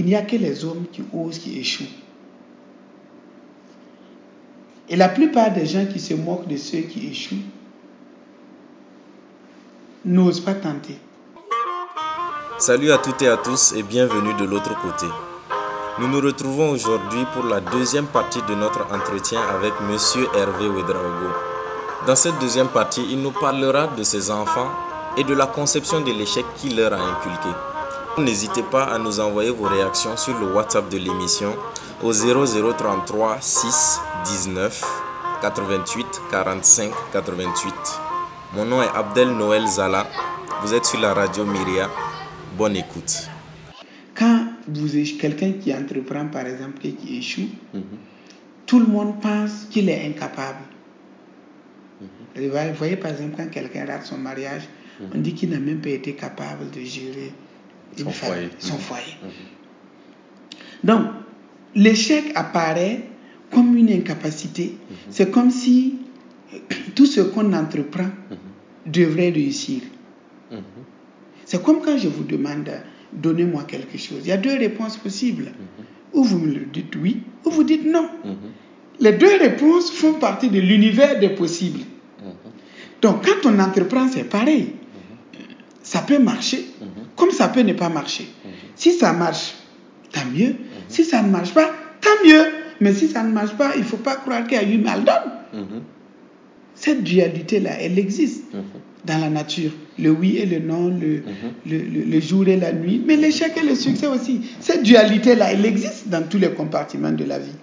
il n'y a que les hommes qui osent, qui échouent. Et la plupart des gens qui se moquent de ceux qui échouent n'osent pas tenter. Salut à toutes et à tous et bienvenue de l'autre côté. Nous nous retrouvons aujourd'hui pour la deuxième partie de notre entretien avec Monsieur Hervé Ouedraogo. Dans cette deuxième partie, il nous parlera de ses enfants et de la conception de l'échec qu'il leur a inculqué. N'hésitez pas à nous envoyer vos réactions sur le WhatsApp de l'émission au 0033 6 19 88 45 88. Mon nom est Abdel Noël Zala. Vous êtes sur la radio Myria. Bonne écoute. Quand vous êtes quelqu'un qui entreprend, par exemple, et qui échoue, tout le monde pense qu'il est incapable. Vous voyez, par exemple, quand quelqu'un rate son mariage, on dit qu'il n'a même pas été capable de gérer une Son famille, foyer. son foyer. Donc, l'échec apparaît comme une incapacité. C'est comme si euh, tout ce qu'on entreprend devrait réussir. C'est comme quand je vous demande, donnez-moi quelque chose. Il y a deux réponses possibles. Ou vous me le dites oui, ou vous dites non. Les deux réponses font partie de l'univers des possibles. Donc, quand on entreprend, c'est pareil. Ça peut marcher, comme ça peut ne pas marcher. Si ça marche, tant mieux. Si ça ne marche pas, tant mieux. Mais si ça ne marche pas, il ne faut pas croire qu'il y a eu mal donne. Cette dualité-là, elle existe dans la nature. Le oui et le non, le, le, le- le jour et la nuit. Mais l'échec et le succès aussi. Cette dualité-là, elle existe dans tous les compartiments de la vie.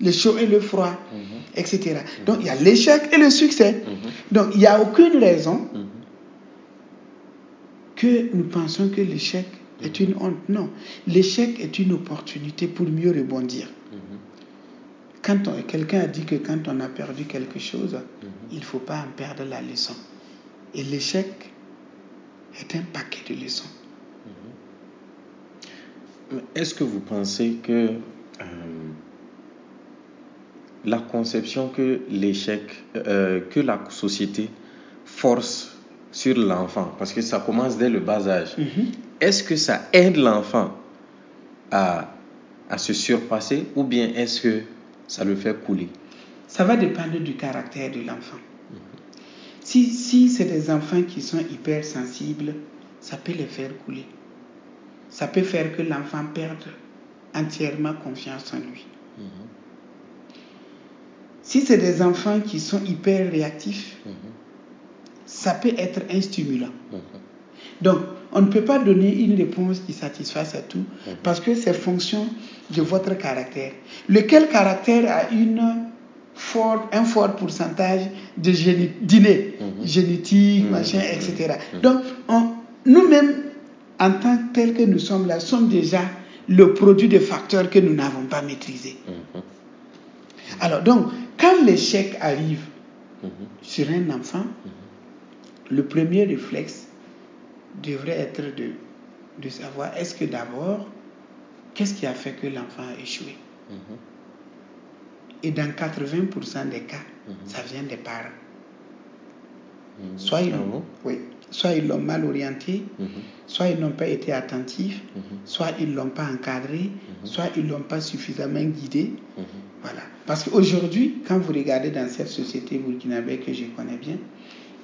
Le chaud et le froid, etc. Donc il y a l'échec et le succès. Donc il n'y a aucune raison que nous pensons que l'échec est une honte. Non, l'échec est une opportunité pour mieux rebondir. Quand on- quelqu'un a dit que quand on a perdu quelque chose, il ne faut pas en perdre la leçon. Et l'échec est un paquet de leçons. Est-ce que vous pensez que euh, la conception que l'échec, euh, que la société force sur l'enfant, parce que ça commence dès le bas âge, est-ce que ça aide l'enfant à, à se surpasser ou bien est-ce que ça le fait couler? Ça va dépendre du caractère de l'enfant. Si, si c'est des enfants qui sont hypersensibles, ça peut les faire couler. Ça peut faire que l'enfant perde entièrement confiance en lui. Si c'est des enfants qui sont hyper réactifs, ça peut être un stimulant. Donc, on ne peut pas donner une réponse qui satisfasse à tout parce que c'est fonction de votre caractère. Lequel caractère a une fort, un fort pourcentage de géné- d'inné, génétique, machin, etc. Donc, on- nous-mêmes, en tant que tels que nous sommes là, sommes déjà le produit de facteurs que nous n'avons pas maîtrisés. Alors, donc, quand l'échec arrive sur un enfant, le premier réflexe devrait être de, de savoir est-ce que d'abord, qu'est-ce qui a fait que l'enfant a échoué? Et dans 80% des cas, ça vient des parents. Soit ils Ah l'ont bon? oui, soit ils l'ont mal orienté, soit ils n'ont pas été attentifs, soit ils ne l'ont pas encadré, soit ils ne l'ont pas suffisamment guidé. Voilà. Parce qu'aujourd'hui, quand vous regardez dans cette société burkinabé que je connais bien,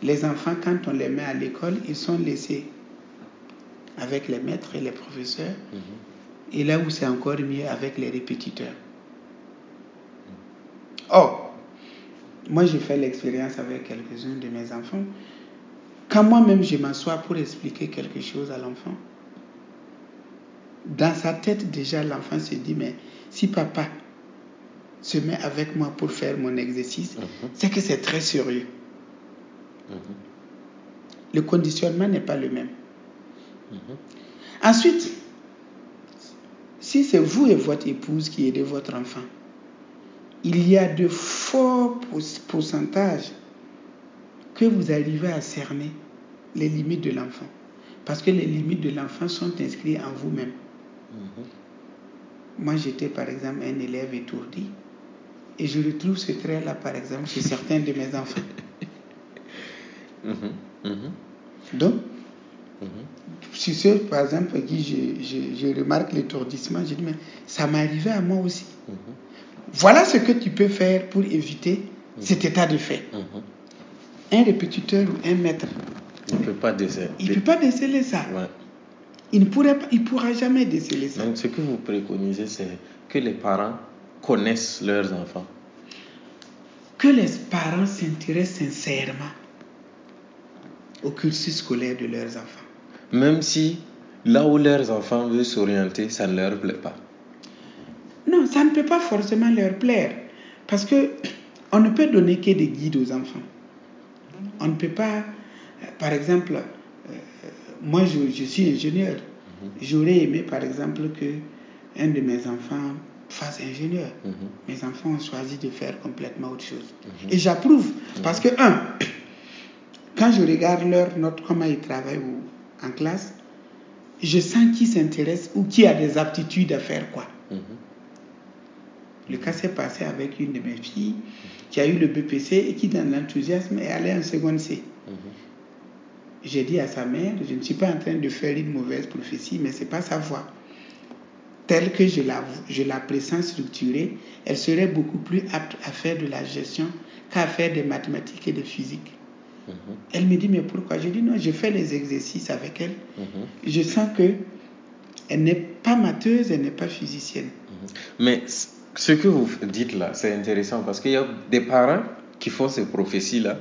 les enfants, quand on les met à l'école, ils sont laissés avec les maîtres et les professeurs. Et là où c'est encore mieux, avec les répétiteurs. Or, moi j'ai fait l'expérience avec quelques-uns de mes enfants. Quand moi-même je m'assois pour expliquer quelque chose à l'enfant, dans sa tête déjà l'enfant se dit, mais si papa se met avec moi pour faire mon exercice, c'est que c'est très sérieux. Le conditionnement n'est pas le même. Ensuite, si c'est vous et votre épouse qui aidez votre enfant, il y a de forts pour- pourcentages que vous arrivez à cerner les limites de l'enfant. Parce que les limites de l'enfant sont inscrites en vous-même. Moi, j'étais par exemple un élève étourdi et je retrouve ce trait-là, par exemple, chez certains de mes enfants. Donc, Sur ceux, par exemple, qui je, je, je remarque l'étourdissement, je dis, mais ça m'est arrivé à moi aussi. Voilà ce que tu peux faire pour éviter cet état de fait. Un répétiteur ou un maître, Il ne peut pas déceler. il peut pas déceler ça. Ouais. Il ne pourrait pas, il pourra jamais déceler ça. Donc, ce que vous préconisez, c'est que les parents connaissent leurs enfants. Que les parents s'intéressent sincèrement au cursus scolaire de leurs enfants. Même si là où leurs enfants veulent s'orienter, ça ne leur plaît pas. Non, ça ne peut pas forcément leur plaire. Parce que on ne peut donner que des guides aux enfants. On ne peut pas, par exemple, euh, moi je, je suis ingénieur. J'aurais aimé, par exemple, que un de mes enfants fasse ingénieur. Mhm. Mes enfants ont choisi de faire complètement autre chose. Et j'approuve. Parce que, un, quand je regarde leur note, comment ils travaillent en classe, je sens qui s'intéresse ou qui a des aptitudes à faire quoi. Mhm. Le cas s'est passé avec une de mes filles qui a eu le BPC et qui, dans l'enthousiasme, est allée en seconde C. Mhm. J'ai dit à sa mère, je ne suis pas en train de faire une mauvaise prophétie, mais ce n'est pas sa voie. Telle que je la, je la pressens structurée, elle serait beaucoup plus apte à faire de la gestion qu'à faire des mathématiques et de physique. Mhm. Elle me dit, mais pourquoi? Je dis, non, je fais les exercices avec elle. Mhm. Je sens que elle n'est pas matheuse, elle n'est pas physicienne. Mais c- ce que vous dites là, c'est intéressant parce qu'il y a des parents qui font ces prophéties-là,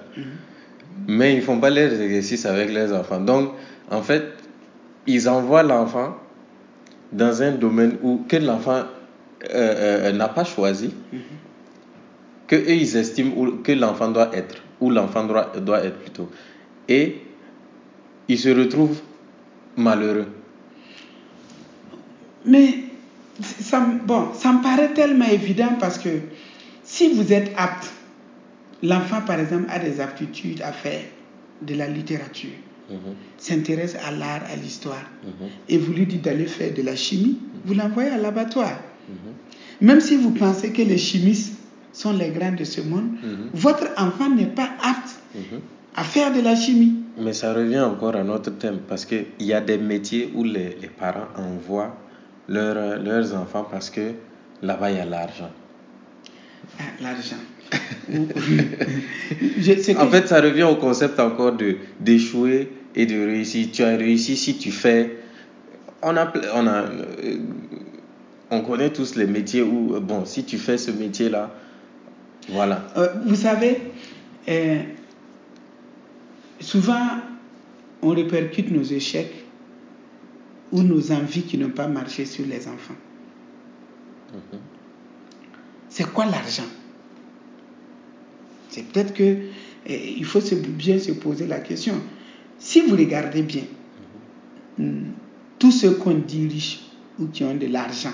mais ils ne font pas leurs exercices avec leurs enfants. Donc, en fait, ils envoient l'enfant dans un domaine où, que l'enfant euh, euh, n'a pas choisi, que eux, ils estiment où- que l'enfant doit être, où l'enfant doit, doit être plutôt. Et ils se retrouvent malheureux. Mais ça, bon, ça me paraît tellement évident parce que si vous êtes apte, l'enfant par exemple a des aptitudes à faire de la littérature, Mhm, s'intéresse à l'art, à l'histoire, mhm, et vous lui dites d'aller faire de la chimie, vous l'envoyez à l'abattoir. mhm. Même si vous pensez que les chimistes sont les grands de ce monde, Mhm. votre enfant n'est pas apte Mhm. à faire de la chimie. Mais ça revient encore à notre thème parce qu'il y a des métiers où les, les parents envoient leurs- leurs enfants parce que là-bas il y a l'argent. Ah, L'argent. En fait, ça revient au concept encore de d'échouer et de réussir. Tu as réussi si tu fais. On a, on a, euh, on connaît tous les métiers où, bon, si tu fais ce métier-là, voilà. Euh, vous savez, euh, souvent, on répercute nos échecs ou nos envies qui n'ont pas marché sur les enfants. Mhm. C'est quoi l'argent? C'est peut-être que euh, il faut se- bien se poser la question. Si vous regardez bien, hmm, tous ceux qu'on dit riches ou qui ont de l'argent,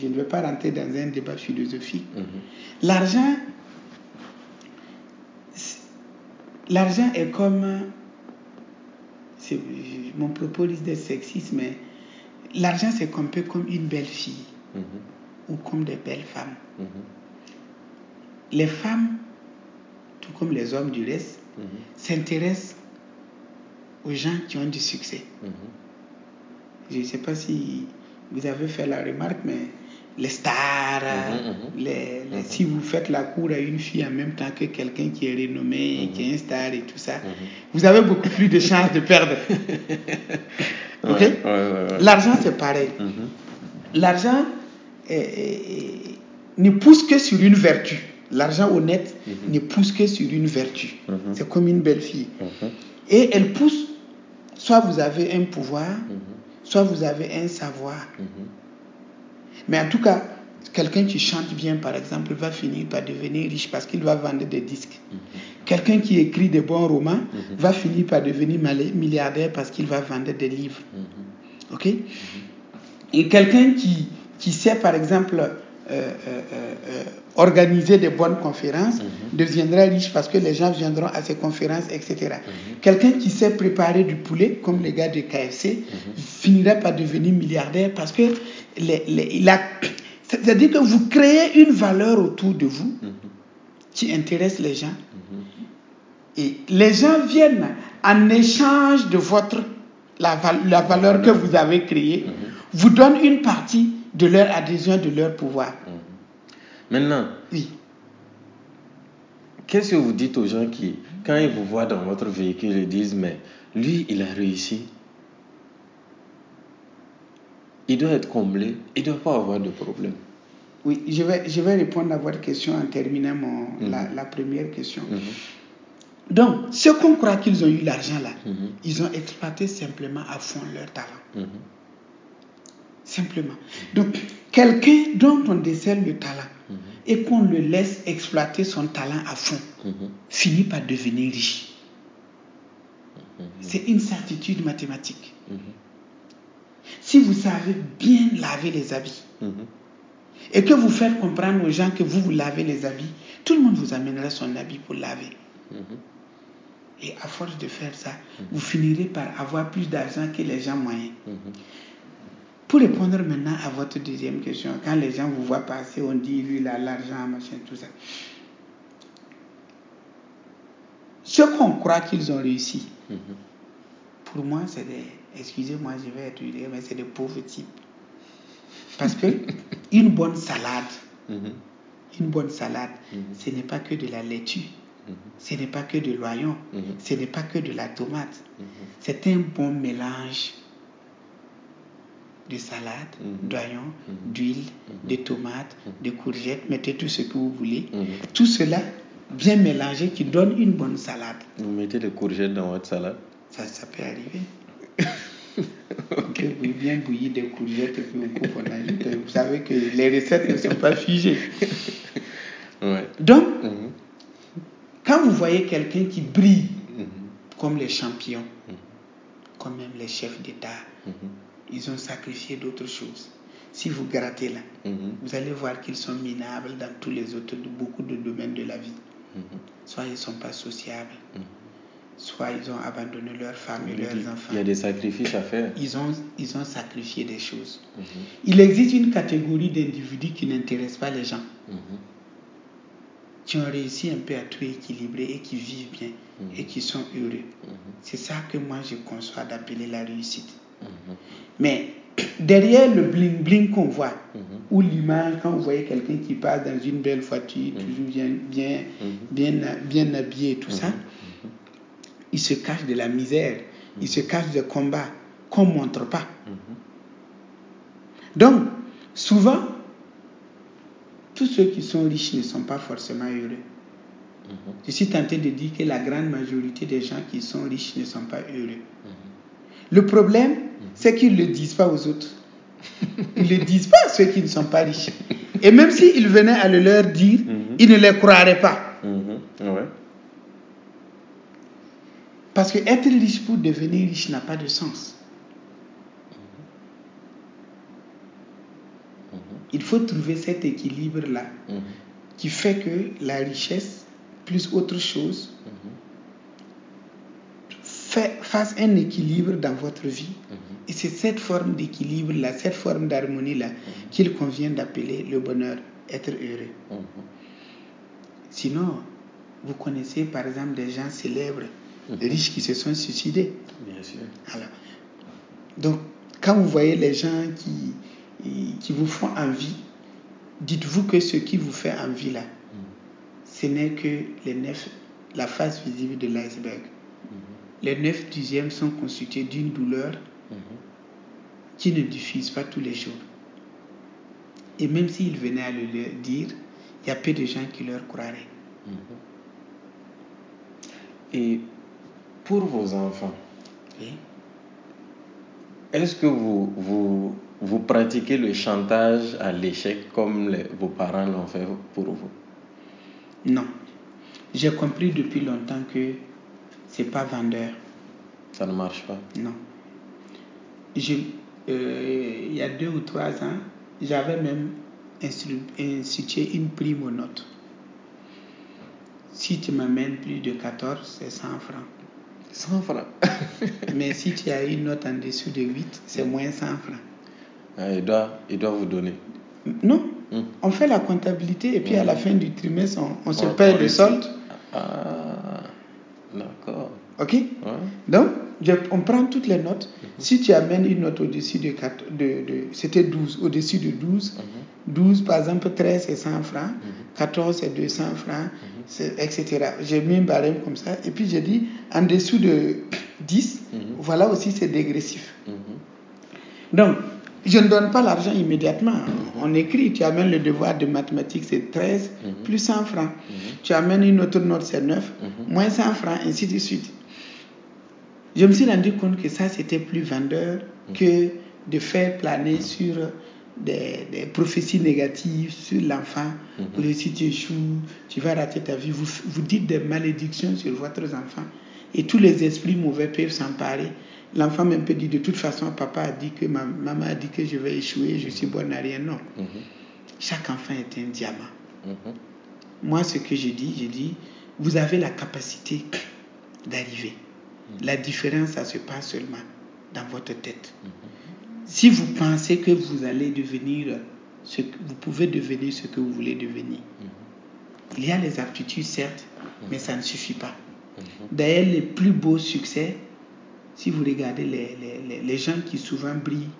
je ne vais pas rentrer dans un débat philosophique, Mhm. L'argent, l'argent est comme, mon propos risque d'être sexiste, mais l'argent c'est un peu comme une belle fille Mhm. ou comme des belles femmes. Mhm. Les femmes, tout comme les hommes du reste, Mhm. s'intéressent aux gens qui ont du succès. Mhm. Je ne sais pas si vous avez fait la remarque, mais les stars, Mhm, mhm. les- les- Mhm. si vous faites la cour à une fille en même temps que quelqu'un qui est renommé, qui est un star et tout ça, vous avez beaucoup plus de chances de perdre. Ok? Ouais, ouais, ouais, ouais. L'argent, c'est pareil. L'argent ne pousse que sur une vertu. L'argent honnête ne pousse que sur une vertu. C'est comme une belle fille. Et elle pousse, soit vous avez un pouvoir. Soit vous avez un savoir. Mhm. Mais en tout cas, quelqu'un qui chante bien, par exemple, va finir par devenir riche parce qu'il va vendre des disques. Quelqu'un qui écrit des bons romans va finir par devenir milliardaire parce qu'il va vendre des livres. Mhm. OK? Et quelqu'un qui, qui sait, par exemple, euh, euh, euh, organiser des bonnes conférences deviendra riche parce que les gens viendront à ces conférences, etc. Quelqu'un qui sait préparer du poulet, comme les gars de KFC, finira par devenir milliardaire parce que les, les- il a- c'est-à-dire que vous créez une valeur autour de vous Mhm. qui intéresse les gens. Et les gens viennent en échange de votre la, la valeur que vous avez créée, vous donne une partie de leur adhésion, de leur pouvoir. Maintenant, Oui. qu'est-ce que vous dites aux gens qui, quand ils vous voient dans votre véhicule, ils disent, mais lui, il a réussi. Il doit être comblé, il ne doit pas avoir de problème. Oui, je vais, je vais répondre à votre question en terminant mon, Mhm. la, la première question. Mhm. Donc, ceux qu'on croit qu'ils ont eu l'argent là, Mhm. ils ont exploité simplement à fond leur talent. Simplement. Donc, quelqu'un dont on décèle le talent Mhm. et qu'on le laisse exploiter son talent à fond, Mhm. finit par devenir riche. Mhm. C'est une certitude mathématique. Si vous savez bien laver les habits et que vous faites comprendre aux gens que vous vous lavez les habits, tout le monde vous amènera son habit pour laver. Et à force de faire ça, vous finirez par avoir plus d'argent que les gens moyens. Pour répondre maintenant à votre deuxième question, quand les gens vous voient passer, on dit lui a l'argent, machin, tout ça. Ceux qu'on croit qu'ils ont réussi, Mhm. pour moi, c'est des. Excusez-moi, je vais être mais c'est des pauvres types. Parce que une bonne salade, Mhm. une bonne salade, Mhm. ce n'est pas que de la laitue, ce n'est pas que de l'oignon, ce n'est pas que de la tomate. C'est un bon mélange de salade, Mhm. d'oignon, Mhm. d'huile, Mhm. de tomates, de courgettes, mettez tout ce que vous voulez. Tout cela bien mélangé qui donne une bonne salade. Vous mettez des courgettes dans votre salade Ça, ça peut arriver. Que vous bien bouillir des courgettes et puis on coupe, on ajoute. Vous savez que les recettes ne sont pas figées. Ouais. Donc, quand vous voyez quelqu'un qui brille comme les champions, comme même les chefs d'État. Ils ont sacrifié d'autres choses. Si vous grattez là, Mhm. vous allez voir qu'ils sont minables dans tous les autres, beaucoup de domaines de la vie. Mhm. Soit ils ne sont pas sociables, Mhm. soit ils ont abandonné leurs femmes et leurs enfants. Il y a des sacrifices à faire. Ils ont, ils ont sacrifié des choses. Il existe une catégorie d'individus qui n'intéressent pas les gens, qui ont réussi un peu à tout équilibrer et qui vivent bien et qui sont heureux. C'est ça que moi je conçois d'appeler la réussite. Mais derrière le bling bling qu'on voit, ou l'image, quand vous voyez quelqu'un qui passe dans une belle voiture, Mhm. toujours bien, bien, Mhm. bien, bien habillé tout ça, Mhm. il se cache de la misère, il se cache de combats qu'on ne montre pas. Donc, souvent, tous ceux qui sont riches ne sont pas forcément heureux. Je suis tenté de dire que la grande majorité des gens qui sont riches ne sont pas heureux. Le problème, c'est qu'ils ne le disent pas aux autres. Ils ne le disent pas à ceux qui ne sont pas riches. Et même s'ils venaient à le leur dire, Mhm. ils ne les croiraient pas. Mhm. Ouais. Parce que être riche pour devenir riche n'a pas de sens. Mhm. Il faut trouver cet équilibre-là qui fait que la richesse, plus autre chose, fasse un équilibre dans votre vie. Mhm. Et c'est cette forme d'équilibre-là, cette forme d'harmonie-là qu'il convient d'appeler le bonheur, être heureux. Mhm. Sinon, vous connaissez par exemple des gens célèbres, Mhm. riches qui se sont suicidés. Bien sûr. Voilà. Donc, quand vous voyez les gens qui, qui vous font envie, dites-vous que ce qui vous fait envie là, Mhm. ce n'est que les la face visible de l'iceberg. Les neuf dixièmes sont constitués d'une douleur Mhm. qui ne diffuse pas tous les jours. Et même s'ils venaient à le dire, il y a peu de gens qui leur croiraient. Mhm. Et pour vos enfants, Oui. est-ce que vous, vous, vous pratiquez le chantage à l'échec comme les- vos parents l'ont fait pour vous? Non. J'ai compris depuis longtemps que c'est pas vendeur. Ça ne marche pas. Non. Je, euh, il y a deux ou trois ans, j'avais même institué une prime aux notes. Si tu m'amènes plus de 14, c'est 100 francs. 100 francs. Mais si tu as une note en dessous de 8, c'est moins 100 francs. Ah, il, doit, il doit vous donner. Non, Hmm. on fait la comptabilité et puis à la fin du trimestre, on, on se paye le solde. Ah, d'accord. OK? Ouais. Donc, on prend toutes les notes. Mhm. Si tu amènes une note au-dessus de, 4, de, de c'était 12, au-dessus de 12, 12 par exemple 13 c'est 100 francs, 14 c'est 200 francs, etc. J'ai mis un barème comme ça et puis j'ai dit en dessous de 10, voilà aussi c'est dégressif. Donc, je ne donne pas l'argent immédiatement. On écrit, tu amènes le devoir de mathématiques, c'est 13, plus 100 francs. Tu amènes une autre note, c'est 9, moins 100 francs, ainsi de suite. Je me suis rendu compte que ça, c'était plus vendeur que de faire planer sur des, prophéties négatives sur l'enfant. Si tu échoues, tu vas rater ta vie. Vous, vous dites des malédictions sur votre enfant. Et tous les esprits mauvais peuvent s'emparer. L'enfant même peut dire de toute façon, papa a dit que ma maman a dit que je vais échouer, je suis bonne à rien. Non. Mhm. Chaque enfant est un diamant. Mhm. Moi, ce que je dis, je dis, vous avez la capacité d'arriver. Mhm. La différence, ça se passe seulement dans votre tête. Si vous pensez que vous allez devenir ce que vous pouvez devenir ce que vous voulez devenir. Il y a les aptitudes, certes, mais ça ne suffit pas. D'ailleurs, les plus beaux succès, si vous regardez les, les, les, gens qui souvent brillent,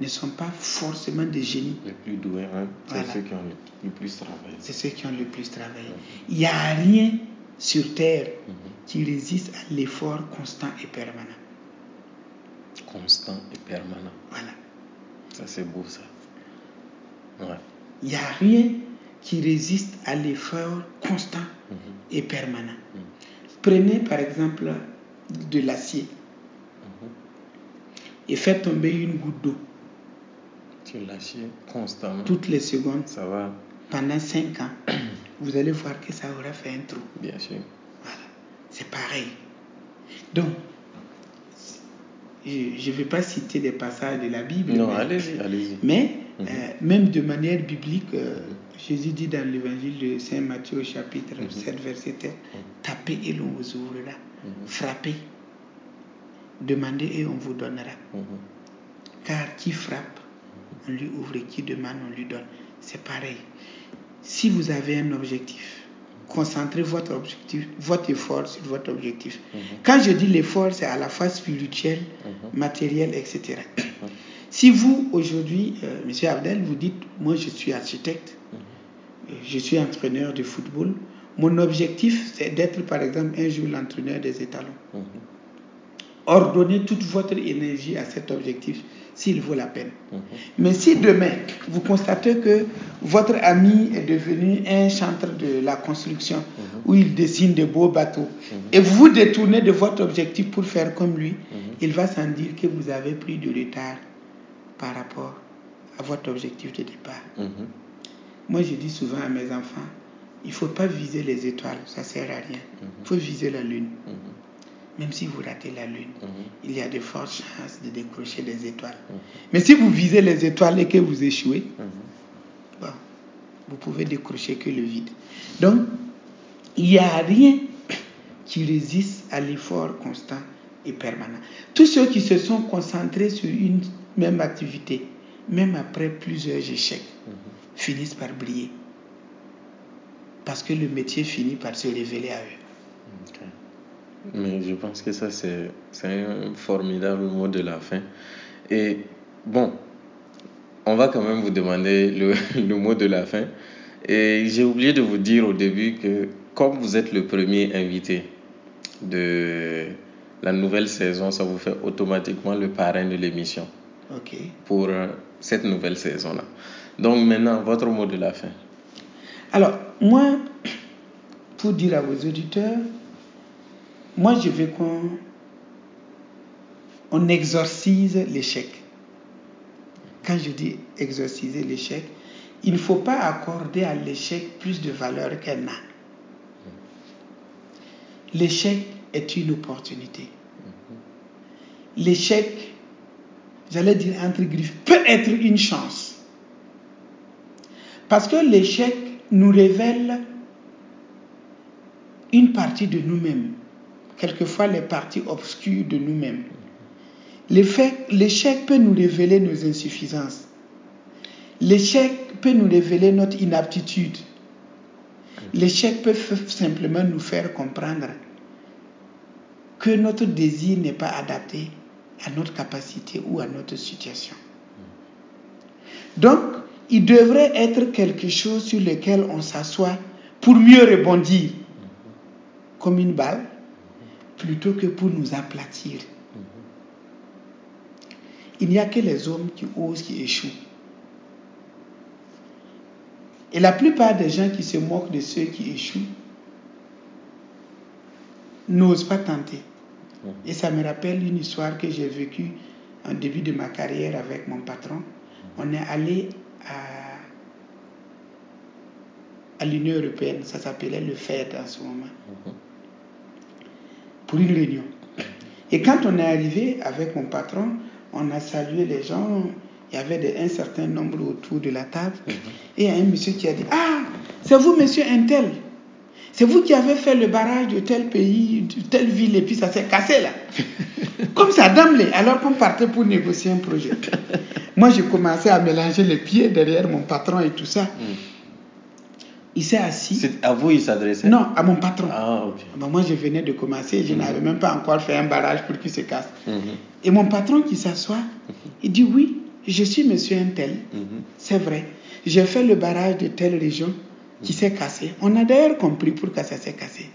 ne sont pas forcément des génies. Les plus doués, hein, c'est ceux qui ont le, plus travaillé. C'est ceux qui ont le plus travaillé. Il n'y a rien sur Terre mhm. qui résiste à l'effort constant et permanent. Constant et permanent. Voilà. Ça, c'est beau, ça. Ouais. Il n'y a rien qui résiste à l'effort constant mhm. et permanent. Mhm. Prenez par exemple de l'acier et faites tomber une goutte d'eau. Tu lâches constamment. Toutes les secondes. Ça va. Pendant 5 ans, vous allez voir que ça aura fait un trou. Bien sûr. Voilà. C'est pareil. Donc, je ne vais pas citer des passages de la Bible. Non, allez-y, allez-y. Mais, mhm. euh, même de manière biblique, euh, Jésus dit dans l'évangile de Saint Matthieu, chapitre 7, mhm. verset 7, mhm. tapez et l'on vous ouvrira. Frappez Demandez et on vous donnera. Mhm. Car qui frappe, on lui ouvre, et qui demande, on lui donne. C'est pareil. Si vous avez un objectif, concentrez votre objectif, votre effort sur votre objectif. Mhm. Quand je dis l'effort, c'est à la fois spirituel, mhm. matériel, etc. Si vous, aujourd'hui, euh, Monsieur Abdel, vous dites, moi je suis architecte, euh, je suis entraîneur de football, mon objectif, c'est d'être, par exemple, un jour l'entraîneur des étalons ordonnez toute votre énergie à cet objectif s'il vaut la peine. Mhm. Mais si demain, vous constatez que votre ami est devenu un chantre de la construction, mhm. où il dessine de beaux bateaux, mhm. et vous vous détournez de votre objectif pour faire comme lui, il va sans dire que vous avez pris du retard par rapport à votre objectif de départ. Moi, je dis souvent à mes enfants, il ne faut pas viser les étoiles, ça ne sert à rien. Il faut viser la lune même si vous ratez la lune, mhm. il y a de fortes chances de décrocher des étoiles. Mhm. Mais si vous visez les étoiles et que vous échouez, mhm. bon, vous pouvez décrocher que le vide. Donc, il n'y a rien qui résiste à l'effort constant et permanent. Tous ceux qui se sont concentrés sur une même activité, même après plusieurs échecs, finissent par briller. Parce que le métier finit par se révéler à eux. Mais je pense que ça, c'est un formidable mot de la fin. Et bon, on va quand même vous demander le, le mot de la fin. Et j'ai oublié de vous dire au début que comme vous êtes le premier invité de la nouvelle saison, ça vous fait automatiquement le parrain de l'émission. OK. Pour euh, cette nouvelle saison-là. Donc maintenant, votre mot de la fin. Alors, moi, pour dire à vos auditeurs, moi, je veux qu'on on exorcise l'échec. Quand je dis exorciser l'échec, il ne faut pas accorder à l'échec plus de valeur qu'elle n'a. L'échec est une opportunité. L'échec, j'allais dire entre griffes, peut être une chance. Parce que l'échec nous révèle une partie de nous-mêmes quelquefois les parties obscures de nous-mêmes. L'échec peut nous révéler nos insuffisances. L'échec peut nous révéler notre inaptitude. L'échec peut simplement nous faire comprendre que notre désir n'est pas adapté à notre capacité ou à notre situation. Donc, il devrait être quelque chose sur lequel on s'assoit pour mieux rebondir, comme une balle, plutôt que pour nous aplatir. Il n'y a que les hommes qui osent, qui échouent. Et la plupart des gens qui se moquent de ceux qui échouent n'osent pas tenter. Et ça me rappelle une histoire que j'ai vécue en début de ma carrière avec mon patron. On est allé à, l'Union européenne, ça s'appelait le FED en ce moment, pour une réunion. Et quand on est arrivé avec mon patron, on a salué les gens, il y avait un certain nombre autour de la table, et il y a un monsieur qui a dit, ah, c'est vous, monsieur Intel. C'est vous qui avez fait le barrage de tel pays, de telle ville, et puis ça s'est cassé là. Comme ça, d'emblée, alors qu'on partait pour négocier un projet. Moi, j'ai commencé à mélanger les pieds derrière mon patron et tout ça. Hmm. Il s'est assis. C'est à vous il s'adressait Non, à mon patron. Ah, ok. Ben, moi, je venais de commencer, je hmm. n'avais même pas encore fait un barrage pour qu'il se casse. Hmm. Et mon patron qui s'assoit, il dit Oui, je suis monsieur Intel. C'est vrai. J'ai fait le barrage de telle région qui s'est cassé. On a d'ailleurs compris pourquoi ça s'est cassé.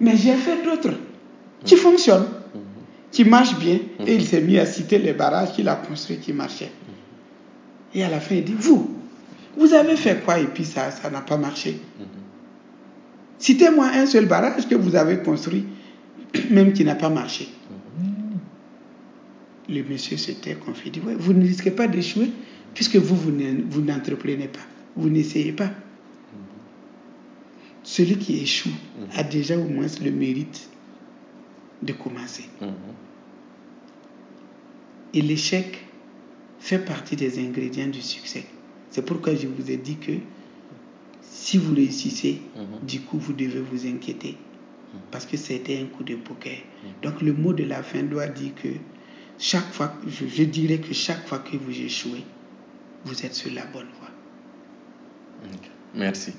Mais j'ai fait d'autres qui fonctionnent, qui marchent bien. Et il s'est mis à citer les barrages qu'il a construits qui marchaient. Et à la fin, il dit, vous, vous avez fait quoi et puis ça n'a pas marché? Citez-moi un seul barrage que vous avez construit, même qui n'a pas marché. Le monsieur s'était confié, vous ne risquez pas d'échouer puisque vous, vous n'entreprenez pas vous n'essayez pas. Celui qui échoue a déjà au moins le mérite de commencer. Et l'échec fait partie des ingrédients du succès. C'est pourquoi je vous ai dit que si vous réussissez, du coup, vous devez vous inquiéter. Parce que c'était un coup de poker. Donc le mot de la fin doit dire que chaque fois, je, je dirais que chaque fois que vous échouez, vous êtes sur la bonne voie. Merci.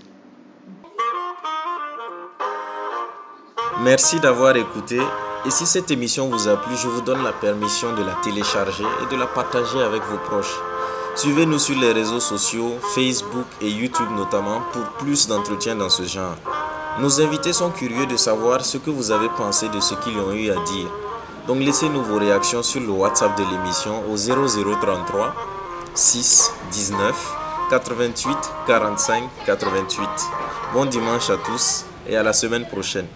Merci d'avoir écouté. Et si cette émission vous a plu, je vous donne la permission de la télécharger et de la partager avec vos proches. Suivez-nous sur les réseaux sociaux, Facebook et YouTube notamment, pour plus d'entretiens dans ce genre. Nos invités sont curieux de savoir ce que vous avez pensé de ce qu'ils ont eu à dire. Donc laissez-nous vos réactions sur le WhatsApp de l'émission au 0033 6 19 88 45 88. Bon dimanche à tous et à la semaine prochaine.